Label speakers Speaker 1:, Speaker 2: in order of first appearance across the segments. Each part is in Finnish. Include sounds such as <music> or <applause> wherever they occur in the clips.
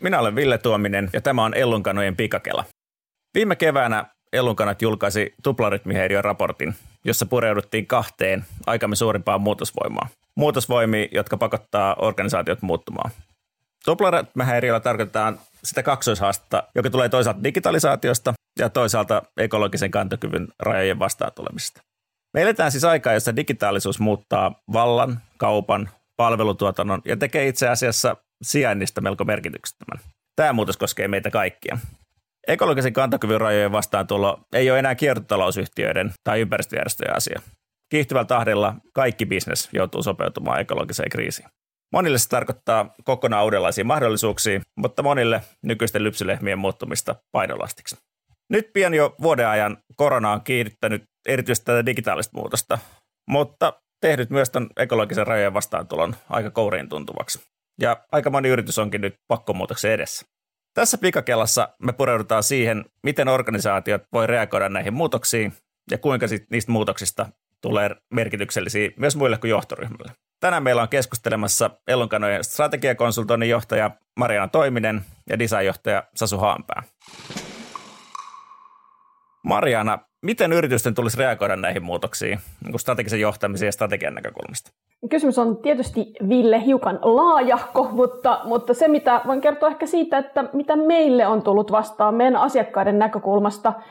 Speaker 1: Minä olen Ville Tuominen ja tämä on Ellunkanojen pikakela. Viime keväänä Ellunkanat julkaisi tuplarytmihäiriön raportin, jossa pureuduttiin kahteen aikamme suurimpaan muutosvoimaan. Muutosvoimia, jotka pakottaa organisaatiot muuttumaan. Tuplarytmihäiriöllä tarkoitetaan sitä kaksoishaastetta, joka tulee toisaalta digitalisaatiosta ja toisaalta ekologisen kantokyvyn rajojen vastaan tulemisesta. Me eletään siis aikaa, jossa digitaalisuus muuttaa vallan, kaupan, palvelutuotannon ja tekee itse asiassa sijainnista melko merkityksettömän. Tämä muutos koskee meitä kaikkia. Ekologisen kantokyvyn rajojen vastaantulo ei ole enää kiertotalousyhtiöiden tai ympäristöjärjestöjen asia. Kiihtyvällä tahdilla kaikki bisnes joutuu sopeutumaan ekologiseen kriisiin. Monille se tarkoittaa kokonaan uudenlaisia mahdollisuuksia, mutta monille nykyisten lypsylehmien muuttumista painolastiksi. Nyt pian jo vuoden ajan korona on kiihdyttänyt erityisesti tätä digitaalista muutosta, mutta tehnyt myös tämän ekologisen rajojen vastaantulon aika kouriin tuntuvaksi. Ja aika moni yritys onkin nyt pakkomuutoksen edessä. Tässä pikakellassa me pureudutaan siihen, miten organisaatiot voi reagoida näihin muutoksiin ja kuinka niistä muutoksista tulee merkityksellisiä myös muille kuin johtoryhmille. Tänään meillä on keskustelemassa Elonkanojen strategiakonsultoinnin johtaja Mariana Toiminen ja designjohtaja Sasu Haanpää. Mariana, miten yritysten tulisi reagoida näihin muutoksiin niin kuin strategisen johtamisen ja strategian näkökulmasta?
Speaker 2: Kysymys on tietysti Ville hiukan laajahko, mutta, mutta se mitä voin kertoa ehkä siitä, että mitä meille on tullut vastaan meidän asiakkaiden näkökulmasta –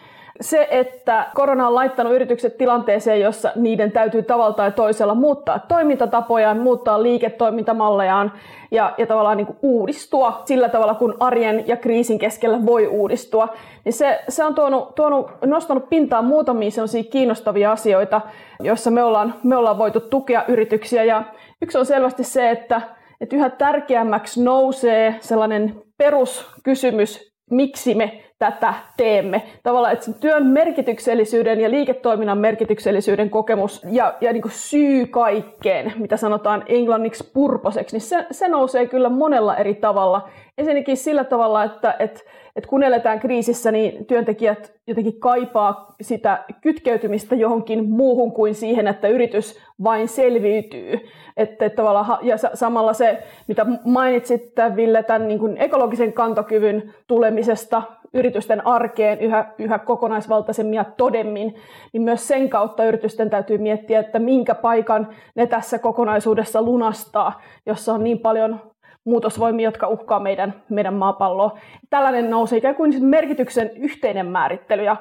Speaker 2: se, että korona on laittanut yritykset tilanteeseen, jossa niiden täytyy tavalla tai toisella muuttaa toimintatapojaan, muuttaa liiketoimintamallejaan ja, ja tavallaan niin kuin uudistua sillä tavalla, kun arjen ja kriisin keskellä voi uudistua, niin se, se on tuonut, tuonut, nostanut pintaan muutamia sellaisia kiinnostavia asioita, joissa me ollaan, me ollaan voitu tukea yrityksiä. Ja yksi on selvästi se, että, että yhä tärkeämmäksi nousee sellainen peruskysymys, miksi me tätä teemme. Tavallaan, että työn merkityksellisyyden ja liiketoiminnan merkityksellisyyden kokemus ja, ja niin syy kaikkeen, mitä sanotaan englanniksi purposeksi, niin se, se nousee kyllä monella eri tavalla. Ensinnäkin sillä tavalla, että, että, että kun eletään kriisissä, niin työntekijät jotenkin kaipaa sitä kytkeytymistä johonkin muuhun kuin siihen, että yritys vain selviytyy. Että, että tavallaan, ja samalla se, mitä mainitsit, Ville, tämän niin kuin ekologisen kantokyvyn tulemisesta yritysten arkeen yhä, yhä kokonaisvaltaisemmin ja todemmin, niin myös sen kautta yritysten täytyy miettiä, että minkä paikan ne tässä kokonaisuudessa lunastaa, jossa on niin paljon muutosvoimia, jotka uhkaa meidän, meidän maapalloa. Tällainen nousee ikään kuin merkityksen yhteinen määrittely ja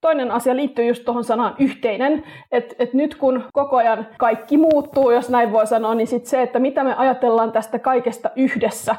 Speaker 2: Toinen asia liittyy just tuohon sanaan yhteinen, että et nyt kun koko ajan kaikki muuttuu, jos näin voi sanoa, niin sit se, että mitä me ajatellaan tästä kaikesta yhdessä,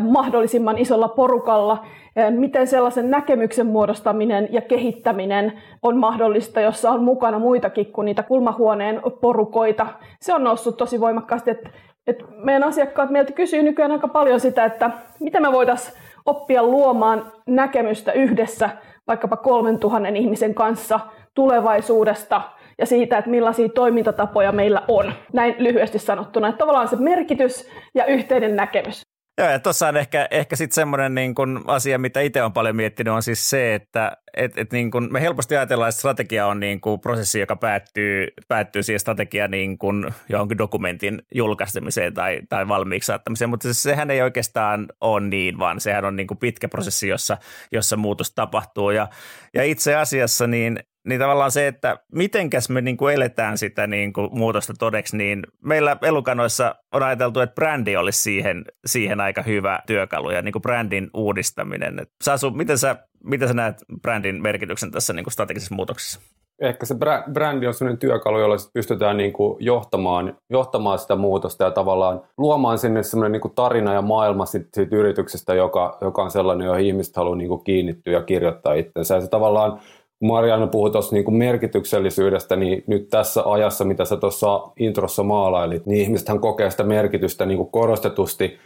Speaker 2: mahdollisimman isolla porukalla, miten sellaisen näkemyksen muodostaminen ja kehittäminen on mahdollista, jossa on mukana muitakin kuin niitä kulmahuoneen porukoita. Se on noussut tosi voimakkaasti, että, että meidän asiakkaat meiltä kysyy nykyään aika paljon sitä, että miten me voitaisiin oppia luomaan näkemystä yhdessä vaikkapa kolmen tuhannen ihmisen kanssa tulevaisuudesta ja siitä, että millaisia toimintatapoja meillä on. Näin lyhyesti sanottuna, että tavallaan se merkitys ja yhteinen näkemys.
Speaker 1: Joo, ja tuossa on ehkä, ehkä sitten semmoinen niin kun asia, mitä itse on paljon miettinyt, on siis se, että et, et niin kun me helposti ajatellaan, että strategia on niin kun prosessi, joka päättyy, päättyy siihen strategia niin kun johonkin dokumentin julkaisemiseen tai, tai valmiiksi saattamiseen, mutta siis sehän ei oikeastaan ole niin, vaan sehän on niin pitkä prosessi, jossa, jossa muutos tapahtuu. Ja, ja itse asiassa niin niin tavallaan se, että mitenkäs me niin kuin eletään sitä niin kuin muutosta todeksi, niin meillä elukanoissa on ajateltu, että brändi olisi siihen, siihen aika hyvä työkalu ja niin kuin brändin uudistaminen. Et Sasu, miten sä, miten sä näet brändin merkityksen tässä niin kuin strategisessa muutoksessa?
Speaker 3: Ehkä se brändi on sellainen työkalu, jolla pystytään niin kuin johtamaan, johtamaan sitä muutosta ja tavallaan luomaan sinne sellainen niin kuin tarina ja maailma siitä, siitä yrityksestä, joka, joka on sellainen, johon ihmiset haluaa niin kuin kiinnittyä ja kirjoittaa itsensä. Ja se tavallaan Marianne puhui tuossa niin merkityksellisyydestä, niin nyt tässä ajassa, mitä sä tuossa introssa maalailit, niin ihmisethän kokee sitä merkitystä niin kuin korostetusti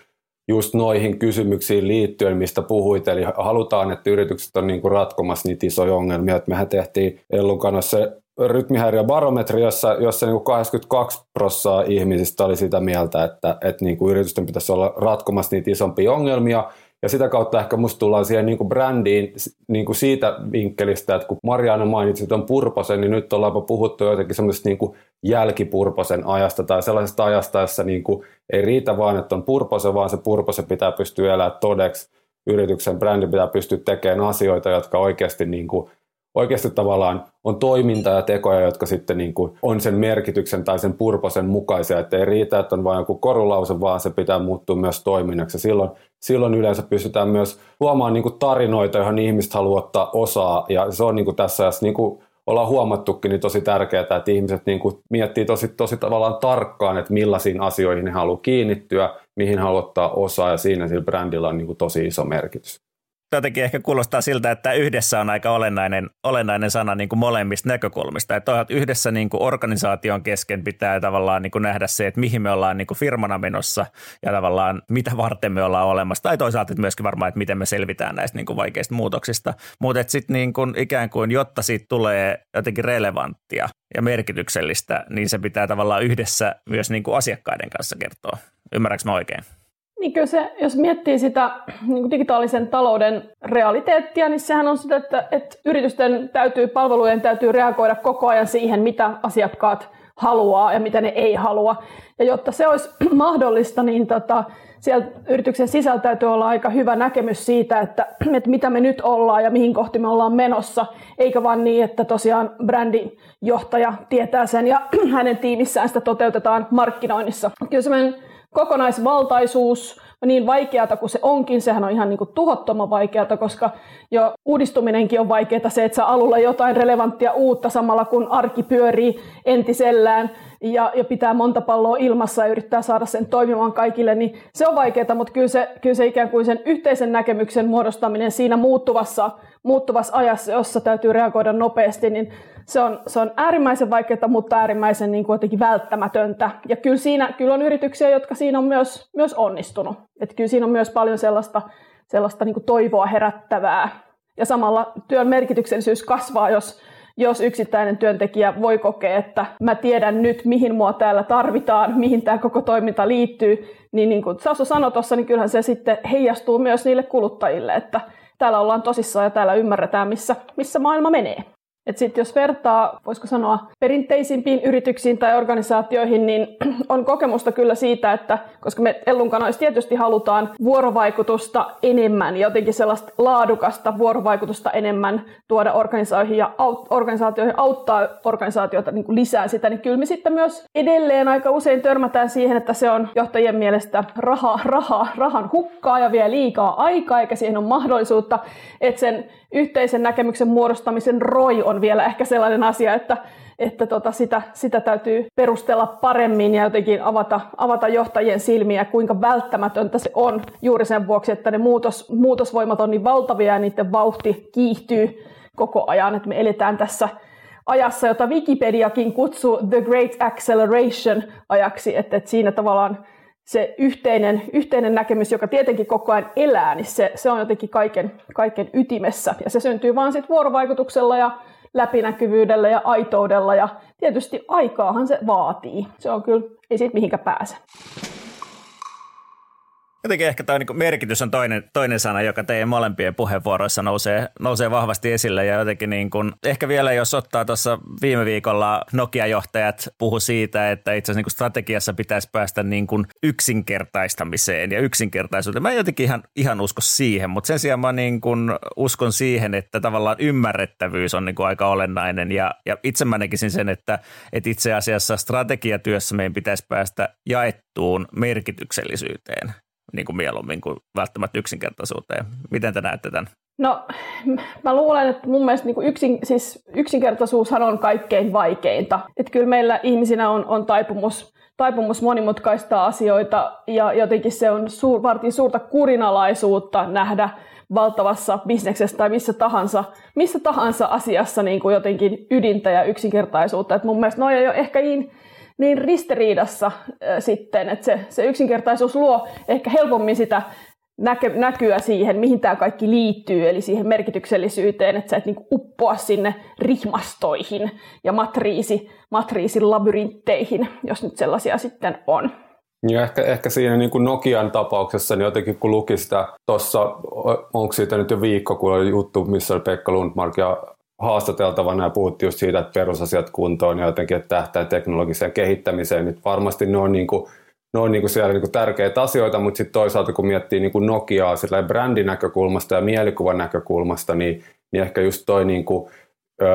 Speaker 3: just noihin kysymyksiin liittyen, mistä puhuit. Eli halutaan, että yritykset on niin kuin ratkomassa niitä isoja ongelmia. Että mehän tehtiin Ellun kanssa rytmihäiriöbarometri, jossa, jossa niin kuin 82 prosenttia ihmisistä oli sitä mieltä, että, että niin kuin yritysten pitäisi olla ratkomassa niitä isompia ongelmia – ja sitä kautta ehkä musta tullaan siihen niin kuin brändiin niin kuin siitä vinkkelistä, että kun Mariana mainitsi tuon Purposen, niin nyt ollaanpa puhuttu jotenkin semmoisesta niin kuin jälkipurposen ajasta tai sellaisesta ajasta, jossa niin kuin ei riitä vaan, että on Purpose, vaan se Purpose pitää pystyä elämään todeksi. yrityksen brändi pitää pystyä tekemään asioita, jotka oikeasti niin kuin oikeasti tavallaan on toiminta ja tekoja, jotka sitten niin kuin on sen merkityksen tai sen purposen mukaisia, että ei riitä, että on vain joku korulause, vaan se pitää muuttua myös toiminnaksi. Silloin, silloin yleensä pystytään myös luomaan niin kuin tarinoita, joihin ihmiset haluaa ottaa osaa, ja se on niin kuin tässä ajassa niin kuin ollaan huomattukin, niin tosi tärkeää, että ihmiset niin kuin miettii tosi, tosi tavallaan tarkkaan, että millaisiin asioihin ne haluaa kiinnittyä, mihin haluaa ottaa osaa, ja siinä sillä brändillä on niin kuin tosi iso merkitys
Speaker 1: jotenkin ehkä kuulostaa siltä, että yhdessä on aika olennainen, olennainen sana niin kuin molemmista näkökulmista. Että yhdessä niin kuin organisaation kesken pitää tavallaan niin kuin nähdä se, että mihin me ollaan niin kuin firmana menossa ja tavallaan mitä varten me ollaan olemassa. Tai toisaalta että myöskin varmaan, että miten me selvitään näistä niin kuin vaikeista muutoksista. Mutta sitten niin kuin ikään kuin, jotta siitä tulee jotenkin relevanttia ja merkityksellistä, niin se pitää tavallaan yhdessä myös niin kuin asiakkaiden kanssa kertoa. Ymmärrätkö mä oikein?
Speaker 2: Niin kyllä se, jos miettii sitä niin digitaalisen talouden realiteettia, niin sehän on sitä, että, että yritysten täytyy, palvelujen täytyy reagoida koko ajan siihen, mitä asiakkaat haluaa ja mitä ne ei halua. Ja jotta se olisi <clears throat> mahdollista, niin tota, siellä yrityksen sisällä täytyy olla aika hyvä näkemys siitä, että, <clears throat> että mitä me nyt ollaan ja mihin kohti me ollaan menossa, eikä vaan niin, että tosiaan brändijohtaja tietää sen ja <clears throat> hänen tiimissään sitä toteutetaan markkinoinnissa. Kyllä kokonaisvaltaisuus, niin vaikeata kuin se onkin, sehän on ihan niin kuin tuhottoman vaikeata, koska jo uudistuminenkin on vaikeaa se, että saa alulla jotain relevanttia uutta samalla kun arki pyörii entisellään ja, ja pitää monta palloa ilmassa ja yrittää saada sen toimimaan kaikille, niin se on vaikeaa, mutta kyllä se, kyllä se ikään kuin sen yhteisen näkemyksen muodostaminen siinä muuttuvassa, muuttuvassa ajassa, jossa täytyy reagoida nopeasti, niin se on, se on äärimmäisen vaikeaa, mutta äärimmäisen niin kuin jotenkin välttämätöntä. Ja kyllä, siinä, kyllä on yrityksiä, jotka siinä on myös, myös onnistunut. Että kyllä siinä on myös paljon sellaista, sellaista niin toivoa herättävää. Ja samalla työn merkityksellisyys kasvaa, jos, jos yksittäinen työntekijä voi kokea, että mä tiedän nyt, mihin mua täällä tarvitaan, mihin tämä koko toiminta liittyy, niin niin kuin Sasu sanoi tuossa, niin kyllähän se sitten heijastuu myös niille kuluttajille, että täällä ollaan tosissaan ja täällä ymmärretään, missä, missä maailma menee. Et sit jos vertaa, voisiko sanoa, perinteisimpiin yrityksiin tai organisaatioihin, niin <clears throat> on kokemusta kyllä siitä, että koska me Ellun kanavissa tietysti halutaan vuorovaikutusta enemmän, jotenkin sellaista laadukasta vuorovaikutusta enemmän tuoda organisaatioihin ja aut, organisaatioihin auttaa organisaatioita niin lisää sitä, niin kyllä me sitten myös edelleen aika usein törmätään siihen, että se on johtajien mielestä raha, raha, rahan hukkaa ja vie liikaa aikaa, eikä siihen ole mahdollisuutta, että sen yhteisen näkemyksen muodostamisen roi on vielä ehkä sellainen asia, että, että tota sitä, sitä täytyy perustella paremmin ja jotenkin avata, avata johtajien silmiä, kuinka välttämätöntä se on juuri sen vuoksi, että ne muutos, muutosvoimat on niin valtavia ja niiden vauhti kiihtyy koko ajan, että me eletään tässä ajassa, jota Wikipediakin kutsuu The Great Acceleration ajaksi, että, että siinä tavallaan se yhteinen, yhteinen näkemys, joka tietenkin koko ajan elää, niin se, se on jotenkin kaiken, kaiken ytimessä. Ja se syntyy vaan sitten vuorovaikutuksella ja läpinäkyvyydellä ja aitoudella ja tietysti aikaahan se vaatii. Se on kyllä, ei siitä mihinkä pääse.
Speaker 1: Jotenkin ehkä tämä niin merkitys on toinen, toinen sana, joka teidän molempien puheenvuoroissa nousee, nousee vahvasti esille. Ja jotenkin niin kuin, ehkä vielä jos ottaa tuossa viime viikolla Nokia-johtajat puhu siitä, että itse asiassa niin strategiassa pitäisi päästä niin kuin yksinkertaistamiseen ja yksinkertaisuuteen. Mä en jotenkin ihan, ihan usko siihen, mutta sen sijaan mä niin kuin uskon siihen, että tavallaan ymmärrettävyys on niin kuin aika olennainen. Ja, ja itse mä näkisin sen, että, että itse asiassa strategiatyössä meidän pitäisi päästä jaettuun merkityksellisyyteen niin kuin mieluummin kuin välttämättä yksinkertaisuuteen. Miten te näette tämän?
Speaker 2: No, mä luulen, että mun mielestä niin yksin, siis yksinkertaisuushan on kaikkein vaikeinta. Että kyllä meillä ihmisinä on, on taipumus, taipumus monimutkaistaa asioita ja jotenkin se on suur, vaatii suurta kurinalaisuutta nähdä valtavassa bisneksessä tai missä tahansa, missä tahansa asiassa niin kuin jotenkin ydintä ja yksinkertaisuutta. Et mun mielestä ne on jo ehkä niin niin ristiriidassa äh, sitten, että se, se yksinkertaisuus luo ehkä helpommin sitä näkö, näkyä siihen, mihin tämä kaikki liittyy, eli siihen merkityksellisyyteen, että sä et niinku uppoa sinne rihmastoihin ja matriisi, matriisin labyrintteihin, jos nyt sellaisia sitten on.
Speaker 3: Ja ehkä, ehkä siinä niin kuin Nokian tapauksessa, niin jotenkin kun luki sitä tuossa, onko siitä nyt jo viikko, kun oli juttu, missä oli Pekka Lundmark ja haastateltavana ja puhuttiin just siitä, että perusasiat kuntoon ja jotenkin, että tähtää teknologiseen kehittämiseen, niin varmasti ne on niin kuin ne on niin kuin siellä niin kuin tärkeitä asioita, mutta sitten toisaalta kun miettii niin kuin Nokiaa sillä brändinäkökulmasta ja mielikuvan näkökulmasta, niin, niin ehkä just toi niin kuin,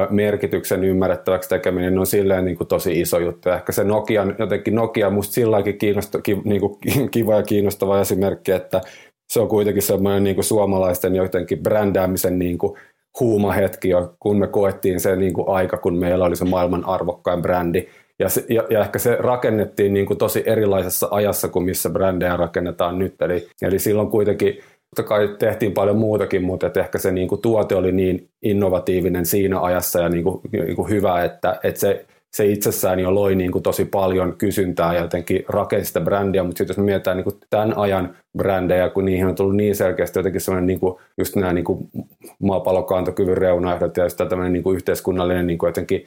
Speaker 3: merkityksen ymmärrettäväksi tekeminen on silleen niin kuin tosi iso juttu. Ehkä se Nokia, jotenkin Nokia musta silläkin kiinnosta, ki, niin kuin <laughs> kiva ja kiinnostava esimerkki, että se on kuitenkin semmoinen niin kuin suomalaisten jotenkin brändäämisen niin kuin huumahetki, kun me koettiin se niin kuin aika, kun meillä oli se maailman arvokkain brändi. Ja, se, ja, ja ehkä se rakennettiin niin kuin tosi erilaisessa ajassa kuin missä brändejä rakennetaan nyt. Eli, eli silloin kuitenkin totta kai tehtiin paljon muutakin, mutta että ehkä se niin kuin tuote oli niin innovatiivinen siinä ajassa ja niin kuin, niin kuin hyvä, että, että se, se itsessään jo loi niin kuin tosi paljon kysyntää ja jotenkin rakensi sitä brändiä, mutta sitten jos me mietitään niin kuin tämän ajan brändejä, kun niihin on tullut niin selkeästi jotenkin sellainen niin kuin, just nämä niin kuin maapallokantokyvyn reunaehdot ja sitten tämmöinen niin kuin yhteiskunnallinen niin kuin jotenkin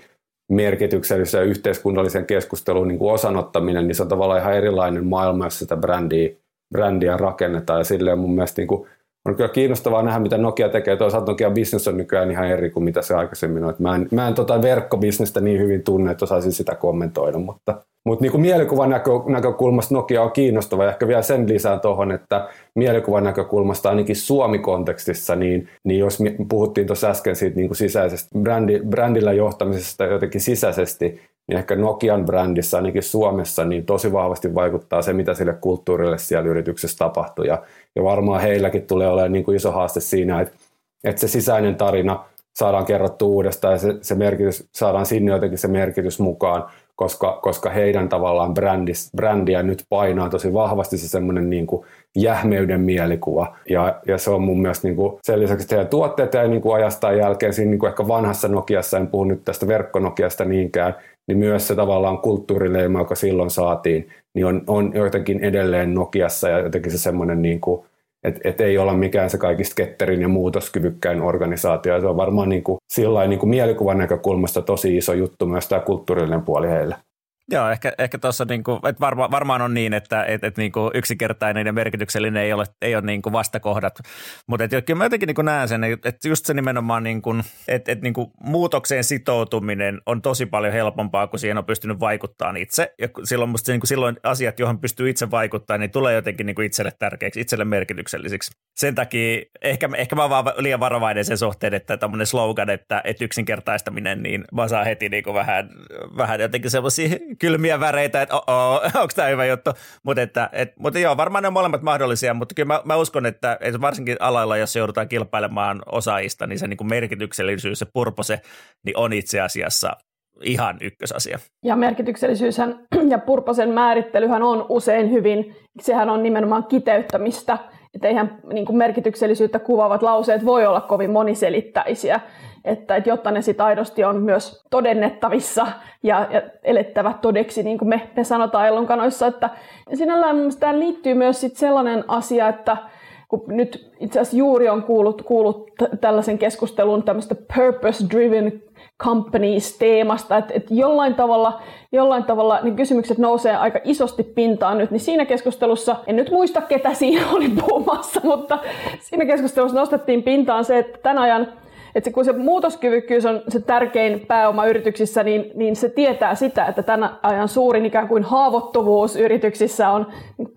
Speaker 3: merkityksellisen ja yhteiskunnallisen keskustelun niin kuin osanottaminen, niin se on tavallaan ihan erilainen maailma, jos sitä brändiä brändiä rakennetaan. Ja silleen mun mielestä niin kuin, on kyllä kiinnostavaa nähdä, mitä Nokia tekee. Toisaalta Nokia business on nykyään ihan eri kuin mitä se aikaisemmin on. Mä en, mä en tota verkkobisnestä niin hyvin tunne, että osaisin sitä kommentoida, mutta, mutta niin kuin mielikuvan näkö, näkökulmasta Nokia on kiinnostava. Ja ehkä vielä sen lisää tuohon, että mielikuvan näkökulmasta ainakin Suomi-kontekstissa, niin, niin jos puhuttiin tuossa äsken siitä niin kuin sisäisestä brändi, brändillä johtamisesta jotenkin sisäisesti, niin ehkä Nokian brändissä ainakin Suomessa niin tosi vahvasti vaikuttaa se, mitä sille kulttuurille siellä yrityksessä tapahtuu. Ja, ja varmaan heilläkin tulee olemaan niin kuin iso haaste siinä, että, että se sisäinen tarina saadaan kerrottu uudestaan ja se, se merkitys, saadaan sinne jotenkin se merkitys mukaan, koska, koska heidän tavallaan brändis, brändiä nyt painaa tosi vahvasti se semmoinen niin jähmeyden mielikuva. Ja, ja se on mun mielestä niin kuin, sen lisäksi, että heidän tuotteet ei niin ajastaan jälkeen siinä niin kuin ehkä vanhassa Nokiassa, en puhu nyt tästä verkkonokiasta niinkään, niin myös se tavallaan kulttuurileima, joka silloin saatiin, niin on, on jotenkin edelleen Nokiassa ja jotenkin se semmoinen, niin että et ei olla mikään se kaikista ketterin ja muutoskyvykkäin organisaatio. Se on varmaan niin kuin, sillain, niin kuin mielikuvan näkökulmasta tosi iso juttu myös tämä kulttuurillinen puoli heille.
Speaker 1: Joo, ehkä, ehkä tuossa niinku, että varma, varmaan on niin, että et, et niinku yksinkertainen ja merkityksellinen ei ole, ei ole niinku vastakohdat, mutta kyllä mä jotenkin niinku näen sen, että just se nimenomaan, niinku, että et niinku muutokseen sitoutuminen on tosi paljon helpompaa, kun siihen on pystynyt vaikuttamaan itse ja silloin, musta niinku, silloin asiat, johon pystyy itse vaikuttamaan, niin tulee jotenkin niinku itselle tärkeäksi, itselle merkityksellisiksi. Sen takia ehkä, ehkä mä oon vaan liian varovainen sen suhteen, että tämmöinen slogan, että, että yksinkertaistaminen, niin mä saan heti niinku vähän, vähän jotenkin semmoisia kylmiä väreitä, että <laughs> onko tämä hyvä juttu. Mutta, että, et, mutta joo, varmaan ne on molemmat mahdollisia, mutta kyllä mä, mä uskon, että, että varsinkin alalla, jos joudutaan kilpailemaan osaajista, niin se niin kuin merkityksellisyys, se purpose, niin on itse asiassa ihan ykkösasia.
Speaker 2: Ja merkityksellisyys <clears throat> ja purposen määrittelyhän on usein hyvin, sehän on nimenomaan kiteyttämistä, että eihän niin kuin merkityksellisyyttä kuvaavat lauseet voi olla kovin moniselittäisiä, että, että jotta ne sitten aidosti on myös todennettavissa ja, ja elettävät todeksi, niin kuin me, me sanotaan ellonkanoissa, että sinällään tämä liittyy myös sit sellainen asia, että kun nyt itse asiassa juuri on kuullut, kuullut tällaisen keskustelun tämmöistä purpose-driven companies-teemasta, että, että jollain tavalla, jollain tavalla niin kysymykset nousee aika isosti pintaan nyt, niin siinä keskustelussa, en nyt muista ketä siinä oli puhumassa, <laughs> mutta siinä keskustelussa nostettiin pintaan se, että tämän ajan että kun se muutoskyvykkyys on se tärkein pääoma yrityksissä, niin, niin se tietää sitä, että tämän ajan suurin ikään kuin haavoittuvuus yrityksissä on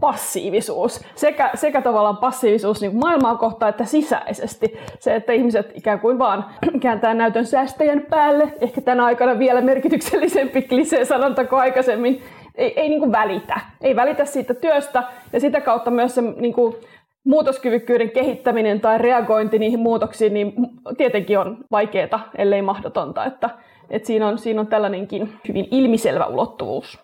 Speaker 2: passiivisuus. Sekä, sekä tavallaan passiivisuus niin maailmaa kohtaan että sisäisesti. Se, että ihmiset ikään kuin vaan <clears throat> kääntää näytön säästäjän päälle, ehkä tänä aikana vielä merkityksellisempi klisee sanonta kuin aikaisemmin, ei, ei niin välitä. Ei välitä siitä työstä ja sitä kautta myös se niin kuin muutoskyvykkyyden kehittäminen tai reagointi niihin muutoksiin niin tietenkin on vaikeaa, ellei mahdotonta. Että, että siinä, on, siinä on tällainenkin hyvin ilmiselvä ulottuvuus.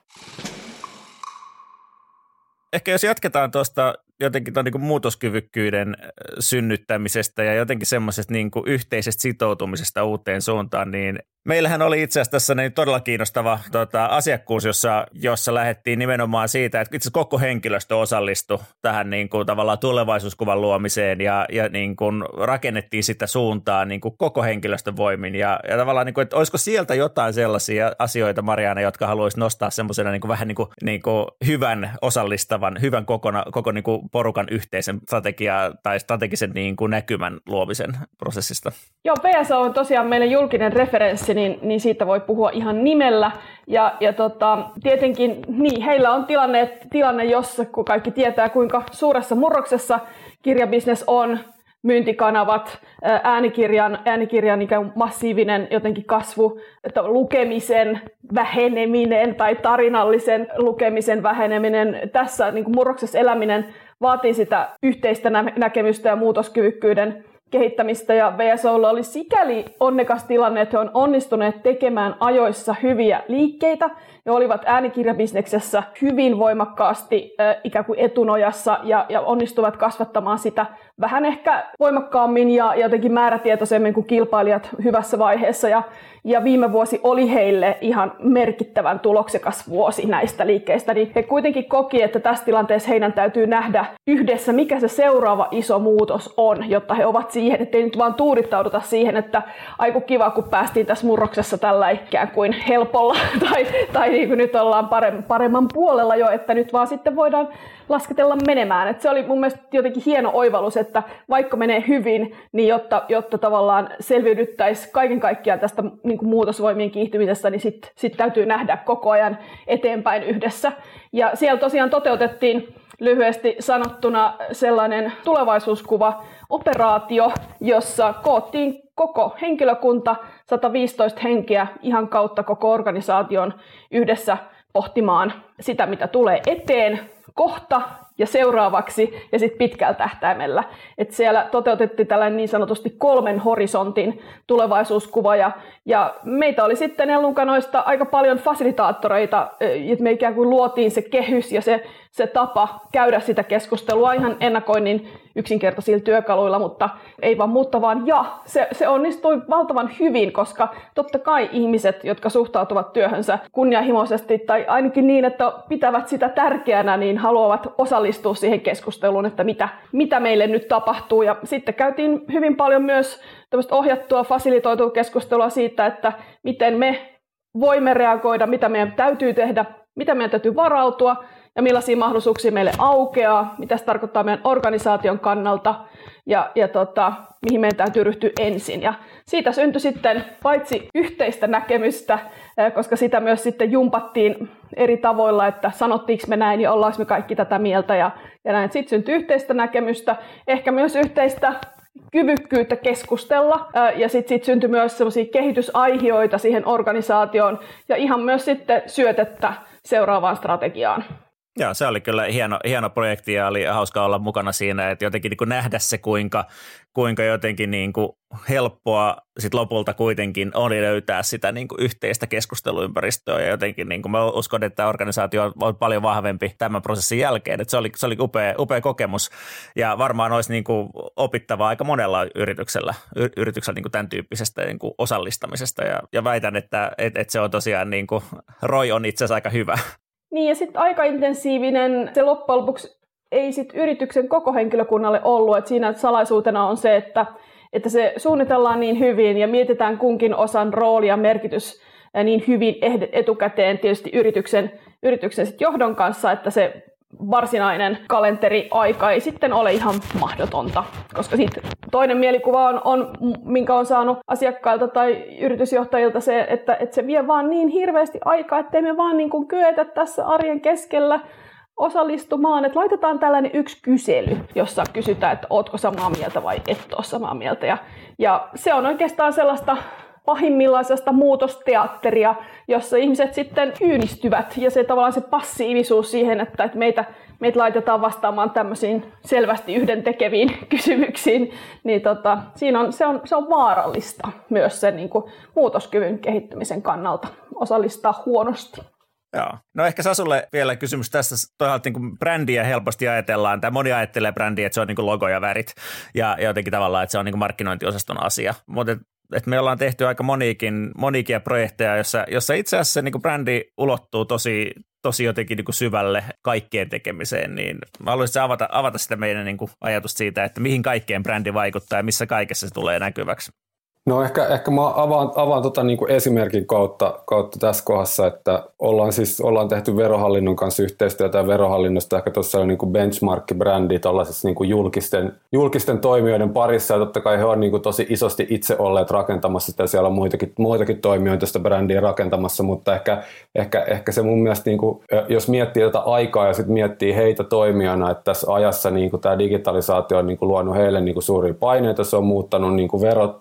Speaker 1: Ehkä jos jatketaan tuosta jotenkin tuon niin muutoskyvykkyyden synnyttämisestä ja jotenkin semmoisesta niin yhteisestä sitoutumisesta uuteen suuntaan, niin Meillähän oli itse asiassa tässä niin todella kiinnostava tota, asiakkuus, jossa, jossa lähdettiin nimenomaan siitä, että itse koko henkilöstö osallistui tähän niin kuin, tavallaan tulevaisuuskuvan luomiseen ja, ja niin kuin, rakennettiin sitä suuntaa niin kuin, koko henkilöstön voimin. Ja, ja tavallaan, niin kuin, että olisiko sieltä jotain sellaisia asioita, Mariana, jotka haluaisi nostaa semmoisena niin vähän niin kuin, niin kuin, hyvän osallistavan, hyvän kokona, koko niin kuin, porukan yhteisen strategia tai strategisen niin kuin, näkymän luomisen prosessista?
Speaker 2: Joo, PSO on tosiaan meidän julkinen referenssi niin, niin siitä voi puhua ihan nimellä. Ja, ja tota, tietenkin niin, heillä on tilanne, tilanne, jossa kun kaikki tietää, kuinka suuressa murroksessa kirjabisnes on, myyntikanavat, äänikirjan, äänikirjan ikään massiivinen jotenkin kasvu, että lukemisen väheneminen tai tarinallisen lukemisen väheneminen, tässä niin kuin murroksessa eläminen vaatii sitä yhteistä näkemystä ja muutoskyvykkyyden kehittämistä ja VSOlla oli sikäli onnekas tilanne, että he on onnistuneet tekemään ajoissa hyviä liikkeitä ja olivat äänikirjabisneksessä hyvin voimakkaasti äh, ikään kuin etunojassa ja, ja onnistuvat kasvattamaan sitä vähän ehkä voimakkaammin ja jotenkin määrätietoisemmin kuin kilpailijat hyvässä vaiheessa. Ja, ja viime vuosi oli heille ihan merkittävän tuloksekas vuosi näistä liikkeistä, niin he kuitenkin koki, että tässä tilanteessa heidän täytyy nähdä yhdessä, mikä se seuraava iso muutos on, jotta he ovat siihen, ettei nyt vaan tuurittauduta siihen, että aiku kiva, kun päästiin tässä murroksessa tällä ikään kuin helpolla, <laughs> tai, tai niin kuin nyt ollaan paremman puolella jo, että nyt vaan sitten voidaan lasketella menemään. Et se oli mun mielestä jotenkin hieno oivallus, että vaikka menee hyvin, niin jotta, jotta tavallaan selviydyttäisiin kaiken kaikkiaan tästä niin kuin muutosvoimien kiihtymisestä, niin sitten sit täytyy nähdä koko ajan eteenpäin yhdessä. Ja siellä tosiaan toteutettiin lyhyesti sanottuna sellainen tulevaisuuskuva, operaatio, jossa koottiin koko henkilökunta, 115 henkeä ihan kautta koko organisaation yhdessä pohtimaan sitä, mitä tulee eteen, kohta ja seuraavaksi ja sitten pitkällä tähtäimellä. Et siellä toteutettiin tällainen niin sanotusti kolmen horisontin tulevaisuuskuva ja, ja meitä oli sitten Ellunkanoista aika paljon fasilitaattoreita, että me ikään kuin luotiin se kehys ja se, se tapa käydä sitä keskustelua ihan ennakoinnin yksinkertaisilla työkaluilla, mutta ei vaan mutta vaan ja. Se, se onnistui valtavan hyvin, koska totta kai ihmiset, jotka suhtautuvat työhönsä kunnianhimoisesti tai ainakin niin, että pitävät sitä tärkeänä, niin haluavat osallistua siihen keskusteluun, että mitä, mitä meille nyt tapahtuu. Ja sitten käytiin hyvin paljon myös ohjattua, fasilitoitua keskustelua siitä, että miten me voimme reagoida, mitä meidän täytyy tehdä, mitä meidän täytyy varautua ja millaisia mahdollisuuksia meille aukeaa, mitä se tarkoittaa meidän organisaation kannalta ja, ja tota, mihin meidän täytyy ryhtyä ensin. Ja siitä syntyi sitten paitsi yhteistä näkemystä, koska sitä myös sitten jumpattiin eri tavoilla, että sanottiinko me näin ja ollaanko me kaikki tätä mieltä ja, ja näin. Sitten syntyi yhteistä näkemystä, ehkä myös yhteistä kyvykkyyttä keskustella ja sitten sit syntyi myös sellaisia kehitysaihioita siihen organisaatioon ja ihan myös sitten syötettä seuraavaan strategiaan.
Speaker 1: Joo, se oli kyllä hieno, hieno projekti ja oli hauska olla mukana siinä, että jotenkin niin kuin nähdä se, kuinka, kuinka jotenkin niin kuin helppoa sit lopulta kuitenkin oli löytää sitä niin kuin yhteistä keskusteluympäristöä ja jotenkin niin kuin mä uskon, että organisaatio on paljon vahvempi tämän prosessin jälkeen, että se oli, se oli upea, upea kokemus ja varmaan olisi niin kuin opittavaa aika monella yrityksellä, yrityksellä niin kuin tämän tyyppisestä niin kuin osallistamisesta. Ja, ja väitän, että, että, se on tosiaan niin kuin, Roy on itse asiassa aika hyvä
Speaker 2: niin ja sitten aika intensiivinen se loppujen lopuksi ei sit yrityksen koko henkilökunnalle ollut, että siinä salaisuutena on se, että, että se suunnitellaan niin hyvin ja mietitään kunkin osan rooli ja merkitys niin hyvin etukäteen tietysti yrityksen, yrityksen sit johdon kanssa, että se varsinainen kalenteriaika ei sitten ole ihan mahdotonta, koska sitten toinen mielikuva on, on, minkä on saanut asiakkailta tai yritysjohtajilta se, että, että se vie vaan niin hirveästi aikaa, ettei me vaan niin kuin kyetä tässä arjen keskellä osallistumaan, että laitetaan tällainen yksi kysely, jossa kysytään, että ootko samaa mieltä vai et ole samaa mieltä. Ja, ja se on oikeastaan sellaista pahimmillaan sellaista muutosteatteria, jossa ihmiset sitten kyynistyvät ja se tavallaan se passiivisuus siihen, että, meitä, meitä laitetaan vastaamaan tämmöisiin selvästi yhdentekeviin <laughs> kysymyksiin, niin tota, siinä on, se, on, se on vaarallista myös sen niin kuin, muutoskyvyn kehittymisen kannalta osallistaa huonosti.
Speaker 1: Joo. No ehkä Sasulle vielä kysymys tässä. Toisaalta niin brändiä helposti ajatellaan, tai moni ajattelee brändiä, että se on niin logo ja värit, ja, ja jotenkin tavallaan, että se on niin markkinointiosaston asia. Mutta että me ollaan tehty aika moniikin, moniikia projekteja, jossa, jossa itse asiassa niin brändi ulottuu tosi, tosi jotenkin niin syvälle kaikkeen tekemiseen, niin mä haluaisin avata, avata sitä meidän niin ajatusta siitä, että mihin kaikkeen brändi vaikuttaa ja missä kaikessa se tulee näkyväksi.
Speaker 3: No ehkä, ehkä mä avaan, avaan tota niin kuin esimerkin kautta, kautta tässä kohdassa, että ollaan siis ollaan tehty verohallinnon kanssa yhteistyötä ja verohallinnosta ehkä tuossa niin kuin benchmark-brändi tuollaisessa niin kuin julkisten, julkisten toimijoiden parissa. Ja totta kai he on niin kuin tosi isosti itse olleet rakentamassa sitä, siellä on muitakin, muitakin toimijoita sitä brändiä rakentamassa, mutta ehkä, ehkä, ehkä se mun mielestä, niin kuin, jos miettii tätä aikaa ja sitten miettii heitä toimijana, että tässä ajassa niin kuin tämä digitalisaatio on niin kuin luonut heille niin kuin suuria paineita, se on muuttanut niin kuin verot,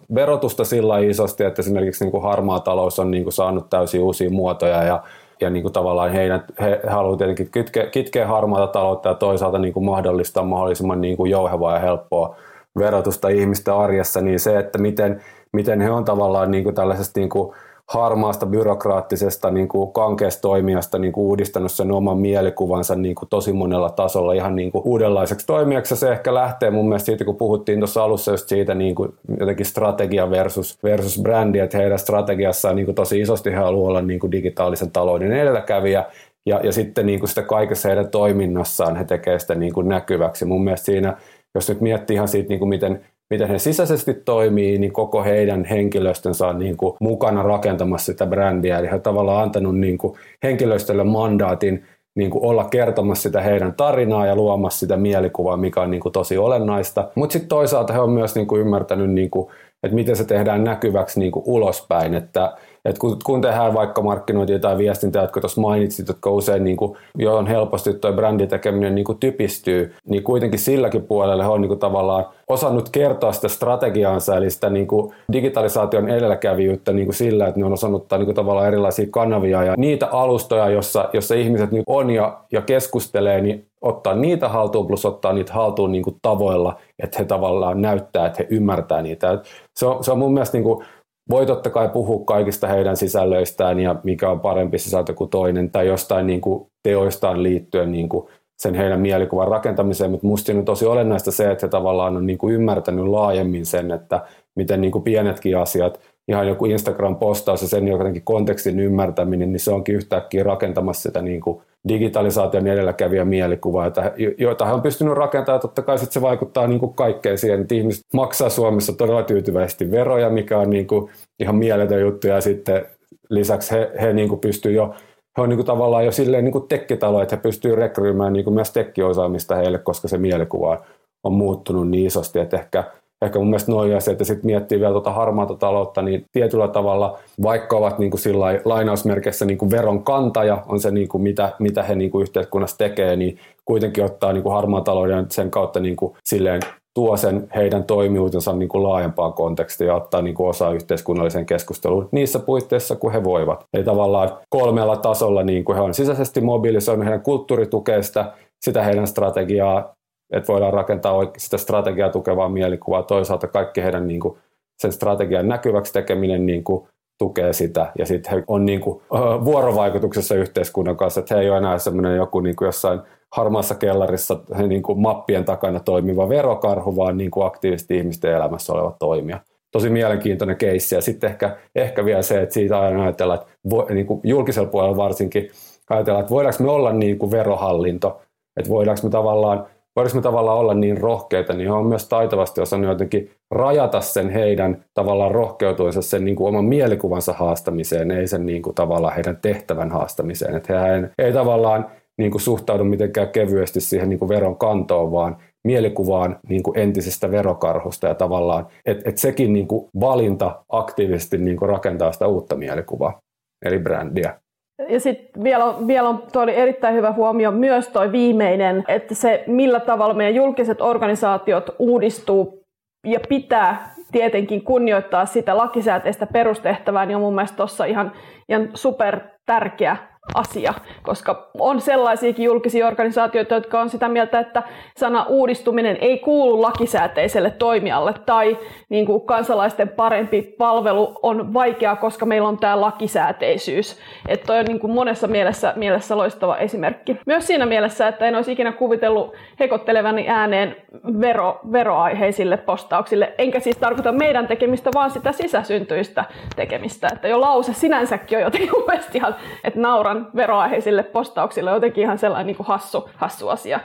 Speaker 3: verotusta sillä isosti, että esimerkiksi niin kuin harmaa talous on niin kuin saanut täysin uusia muotoja ja ja niin kuin tavallaan heidän, he haluavat tietenkin kitkeä, kitkeä harmaata taloutta ja toisaalta niin kuin mahdollistaa mahdollisimman niin kuin jouhevaa ja helppoa verotusta ihmisten arjessa, niin se, että miten, miten he on tavallaan niin kuin tällaisesta niin kuin harmaasta, byrokraattisesta, niin kuin kankeasta toimijasta niin kuin uudistanut sen oman mielikuvansa niin kuin tosi monella tasolla ihan niin kuin uudenlaiseksi toimijaksi. Se ehkä lähtee mun mielestä siitä, kun puhuttiin tuossa alussa just siitä niin kuin jotenkin strategia versus, versus brändi, että heidän strategiassaan niin kuin tosi isosti he haluavat olla niin kuin digitaalisen talouden edelläkävijä, ja, ja sitten niin kuin sitä kaikessa heidän toiminnassaan he tekevät sitä niin kuin näkyväksi. Mun mielestä siinä, jos nyt miettii ihan siitä, niin kuin miten miten he sisäisesti toimii, niin koko heidän henkilöstönsä on niin kuin mukana rakentamassa sitä brändiä. Eli he tavallaan antanut niin kuin henkilöstölle mandaatin niin kuin olla kertomassa sitä heidän tarinaa ja luomassa sitä mielikuvaa, mikä on niin kuin tosi olennaista. Mutta sitten toisaalta he on myös niin kuin ymmärtänyt, niin kuin, että miten se tehdään näkyväksi niin kuin ulospäin, että et kun, kun tehdään vaikka markkinointia tai viestintää, jotka tuossa mainitsit, jotka usein, niin kuin, johon helposti tuo bränditekeminen niin kuin typistyy, niin kuitenkin silläkin puolella he on niin kuin tavallaan osannut kertoa sitä strategiaansa, eli sitä niin kuin digitalisaation edelläkävijyyttä niin kuin sillä, että ne on osannut niin kuin tavallaan erilaisia kanavia ja niitä alustoja, jossa, jossa ihmiset nyt on ja, ja keskustelee, niin ottaa niitä haltuun plus ottaa niitä haltuun niin kuin tavoilla, että he tavallaan näyttää, että he ymmärtää niitä. Se on, se on mun mielestä niin kuin voi totta kai puhua kaikista heidän sisällöistään ja mikä on parempi sisältö kuin toinen tai jostain niin kuin teoistaan liittyen niin kuin sen heidän mielikuvan rakentamiseen, mutta musta on tosi olennaista se, että he tavallaan on niin kuin ymmärtänyt laajemmin sen, että miten niin kuin pienetkin asiat, ihan joku Instagram-postaus ja sen jotenkin kontekstin ymmärtäminen, niin se onkin yhtäkkiä rakentamassa sitä niin kuin digitalisaation edelläkävijä mielikuva, jota, joita hän on pystynyt rakentamaan. Totta kai sit se vaikuttaa niin kuin kaikkeen siihen, että ihmiset maksaa Suomessa todella tyytyväisesti veroja, mikä on niin kuin ihan mieletön juttu. Ja sitten lisäksi he, he niin kuin pystyy jo he on niin kuin tavallaan jo silleen niin kuin tekkitalo, että he pystyvät rekryymään niin kuin myös tekkiosaamista heille, koska se mielikuva on muuttunut niin isosti, että ehkä ehkä mun mielestä noin asiat, ja sitten miettii vielä tuota harmaata taloutta, niin tietyllä tavalla, vaikka ovat niin kuin sillä lainausmerkeissä niin kuin veron kantaja, on se niin kuin mitä, mitä he niin kuin yhteiskunnassa tekee, niin kuitenkin ottaa niin kuin harmaan talouden sen kautta niin kuin silleen tuo sen heidän toimijuutensa niin kuin laajempaan kontekstiin ja ottaa niin kuin osaa yhteiskunnalliseen keskusteluun niissä puitteissa, kun he voivat. Eli tavallaan kolmella tasolla niin kuin he on sisäisesti mobilisoinut heidän kulttuuritukeesta, sitä heidän strategiaa että voidaan rakentaa sitä strategiaa tukevaa mielikuvaa. Toisaalta kaikki heidän niin kuin, sen strategian näkyväksi tekeminen niin kuin, tukee sitä ja sitten he on niin kuin, vuorovaikutuksessa yhteiskunnan kanssa, että he ei ole enää semmoinen joku niin kuin jossain harmaassa kellarissa niin kuin mappien takana toimiva verokarhu, vaan niin kuin aktiivisesti ihmisten elämässä oleva toimija. Tosi mielenkiintoinen keissi ja sitten ehkä, ehkä vielä se, että siitä aina ajatellaan, että vo, niin kuin julkisella puolella varsinkin ajatellaan, että voidaanko me olla niin kuin verohallinto, että voidaanko me tavallaan voidaanko me tavallaan olla niin rohkeita, niin he on myös taitavasti osannut jotenkin rajata sen heidän tavallaan rohkeutuensa sen niin kuin oman mielikuvansa haastamiseen, ei sen niin kuin tavallaan heidän tehtävän haastamiseen. Että he ei tavallaan niin kuin suhtaudu mitenkään kevyesti siihen niin kuin veron kantoon, vaan mielikuvaan niin kuin entisestä verokarhusta ja tavallaan, että et sekin niin kuin valinta aktiivisesti niin kuin rakentaa sitä uutta mielikuvaa, eli brändiä.
Speaker 2: Ja sitten vielä on, vielä on toi oli erittäin hyvä huomio myös toi viimeinen, että se millä tavalla meidän julkiset organisaatiot uudistuu ja pitää tietenkin kunnioittaa sitä lakisääteistä perustehtävää, niin on mun mielestä tuossa ihan, ihan super tärkeä asia, koska on sellaisiakin julkisia organisaatioita, jotka on sitä mieltä, että sana uudistuminen ei kuulu lakisääteiselle toimijalle tai niin kuin kansalaisten parempi palvelu on vaikea, koska meillä on tämä lakisääteisyys. Että toi on niin kuin monessa mielessä, mielessä loistava esimerkki. Myös siinä mielessä, että en olisi ikinä kuvitellut hekottelevani ääneen vero, veroaiheisille postauksille, enkä siis tarkoita meidän tekemistä, vaan sitä sisäsyntyistä tekemistä. Että jo lause sinänsäkin on jotenkin ihan, että nauran suoraan veroaiheisille postauksille jotenkin ihan sellainen niin kuin hassu, hassu asia.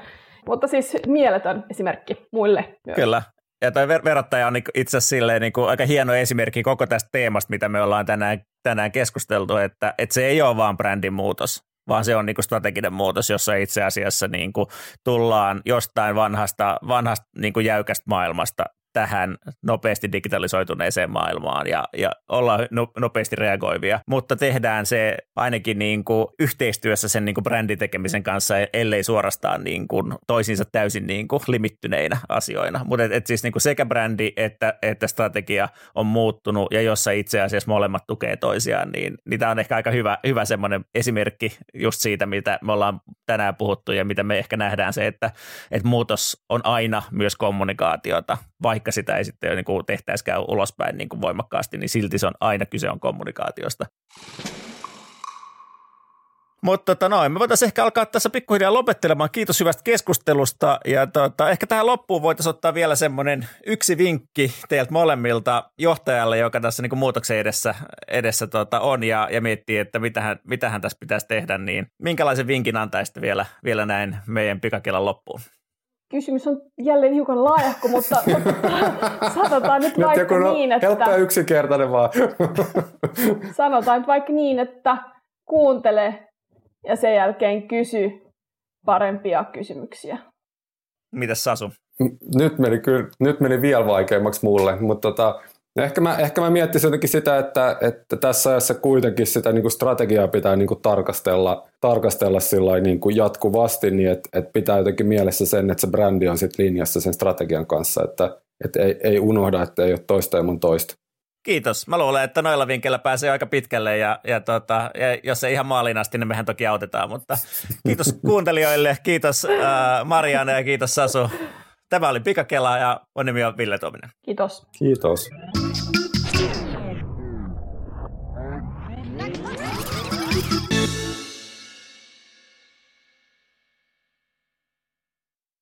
Speaker 2: Mutta siis mieletön esimerkki muille
Speaker 1: myös. Kyllä. ja toi ver- verottaja on niinku itse asiassa silleen niinku aika hieno esimerkki koko tästä teemasta, mitä me ollaan tänään, tänään keskusteltu, että, että se ei ole vaan brändin muutos, vaan se on niinku strateginen muutos, jossa itse asiassa niinku tullaan jostain vanhasta, vanhasta niinku jäykästä maailmasta tähän nopeasti digitalisoituneeseen maailmaan ja, ja ollaan no, nopeasti reagoivia, mutta tehdään se ainakin niin kuin yhteistyössä sen niin kuin bränditekemisen kanssa, ellei suorastaan niin kuin toisiinsa täysin niin kuin limittyneinä asioina. Mutta et, et siis niin kuin sekä brändi että, että strategia on muuttunut ja jossa itse asiassa molemmat tukee toisiaan, niin, niin tämä on ehkä aika hyvä, hyvä semmoinen esimerkki just siitä, mitä me ollaan tänään puhuttu ja mitä me ehkä nähdään se, että, että muutos on aina myös kommunikaatiota, vaikka sitä ei sitten niin kuin tehtäisikään ulospäin niin kuin voimakkaasti, niin silti se on aina kyse on kommunikaatiosta. Mutta tota noin, me voitaisiin ehkä alkaa tässä pikkuhiljaa lopettelemaan. Kiitos hyvästä keskustelusta. Ja tota, ehkä tähän loppuun voitaisiin ottaa vielä semmoinen yksi vinkki teiltä molemmilta johtajalle, joka tässä niin kuin muutoksen edessä, edessä tota on ja, ja miettii, että mitähän, mitähän tässä pitäisi tehdä. Niin minkälaisen vinkin antaisitte vielä, vielä näin meidän pikakelan loppuun?
Speaker 2: Kysymys on jälleen hiukan laajahko, mutta, mutta sanotaan nyt, nyt vaikka niin, että...
Speaker 3: Helppo yksinkertainen vaan.
Speaker 2: sanotaan nyt vaikka niin, että kuuntele ja sen jälkeen kysy parempia kysymyksiä.
Speaker 1: Mitäs Sasu?
Speaker 3: Nyt meni, kyllä, nyt meni vielä vaikeammaksi mulle, mutta tota, Ehkä mä, ehkä mä miettisin jotenkin sitä, että, että tässä ajassa kuitenkin sitä niin kuin strategiaa pitää niin kuin tarkastella, tarkastella niin kuin jatkuvasti, niin että, että pitää jotenkin mielessä sen, että se brändi on sit linjassa sen strategian kanssa, että, että ei, ei unohda, että ei ole toista ja mun toista.
Speaker 1: Kiitos. Mä luulen, että noilla vinkkeillä pääsee aika pitkälle ja, ja, tota, ja jos ei ihan maaliin asti, niin mehän toki autetaan. Mutta kiitos <laughs> kuuntelijoille, kiitos äh, Marianne ja kiitos Sasu. Tämä oli Pikakela ja on nimi on Ville Tominen.
Speaker 2: Kiitos.
Speaker 3: Kiitos.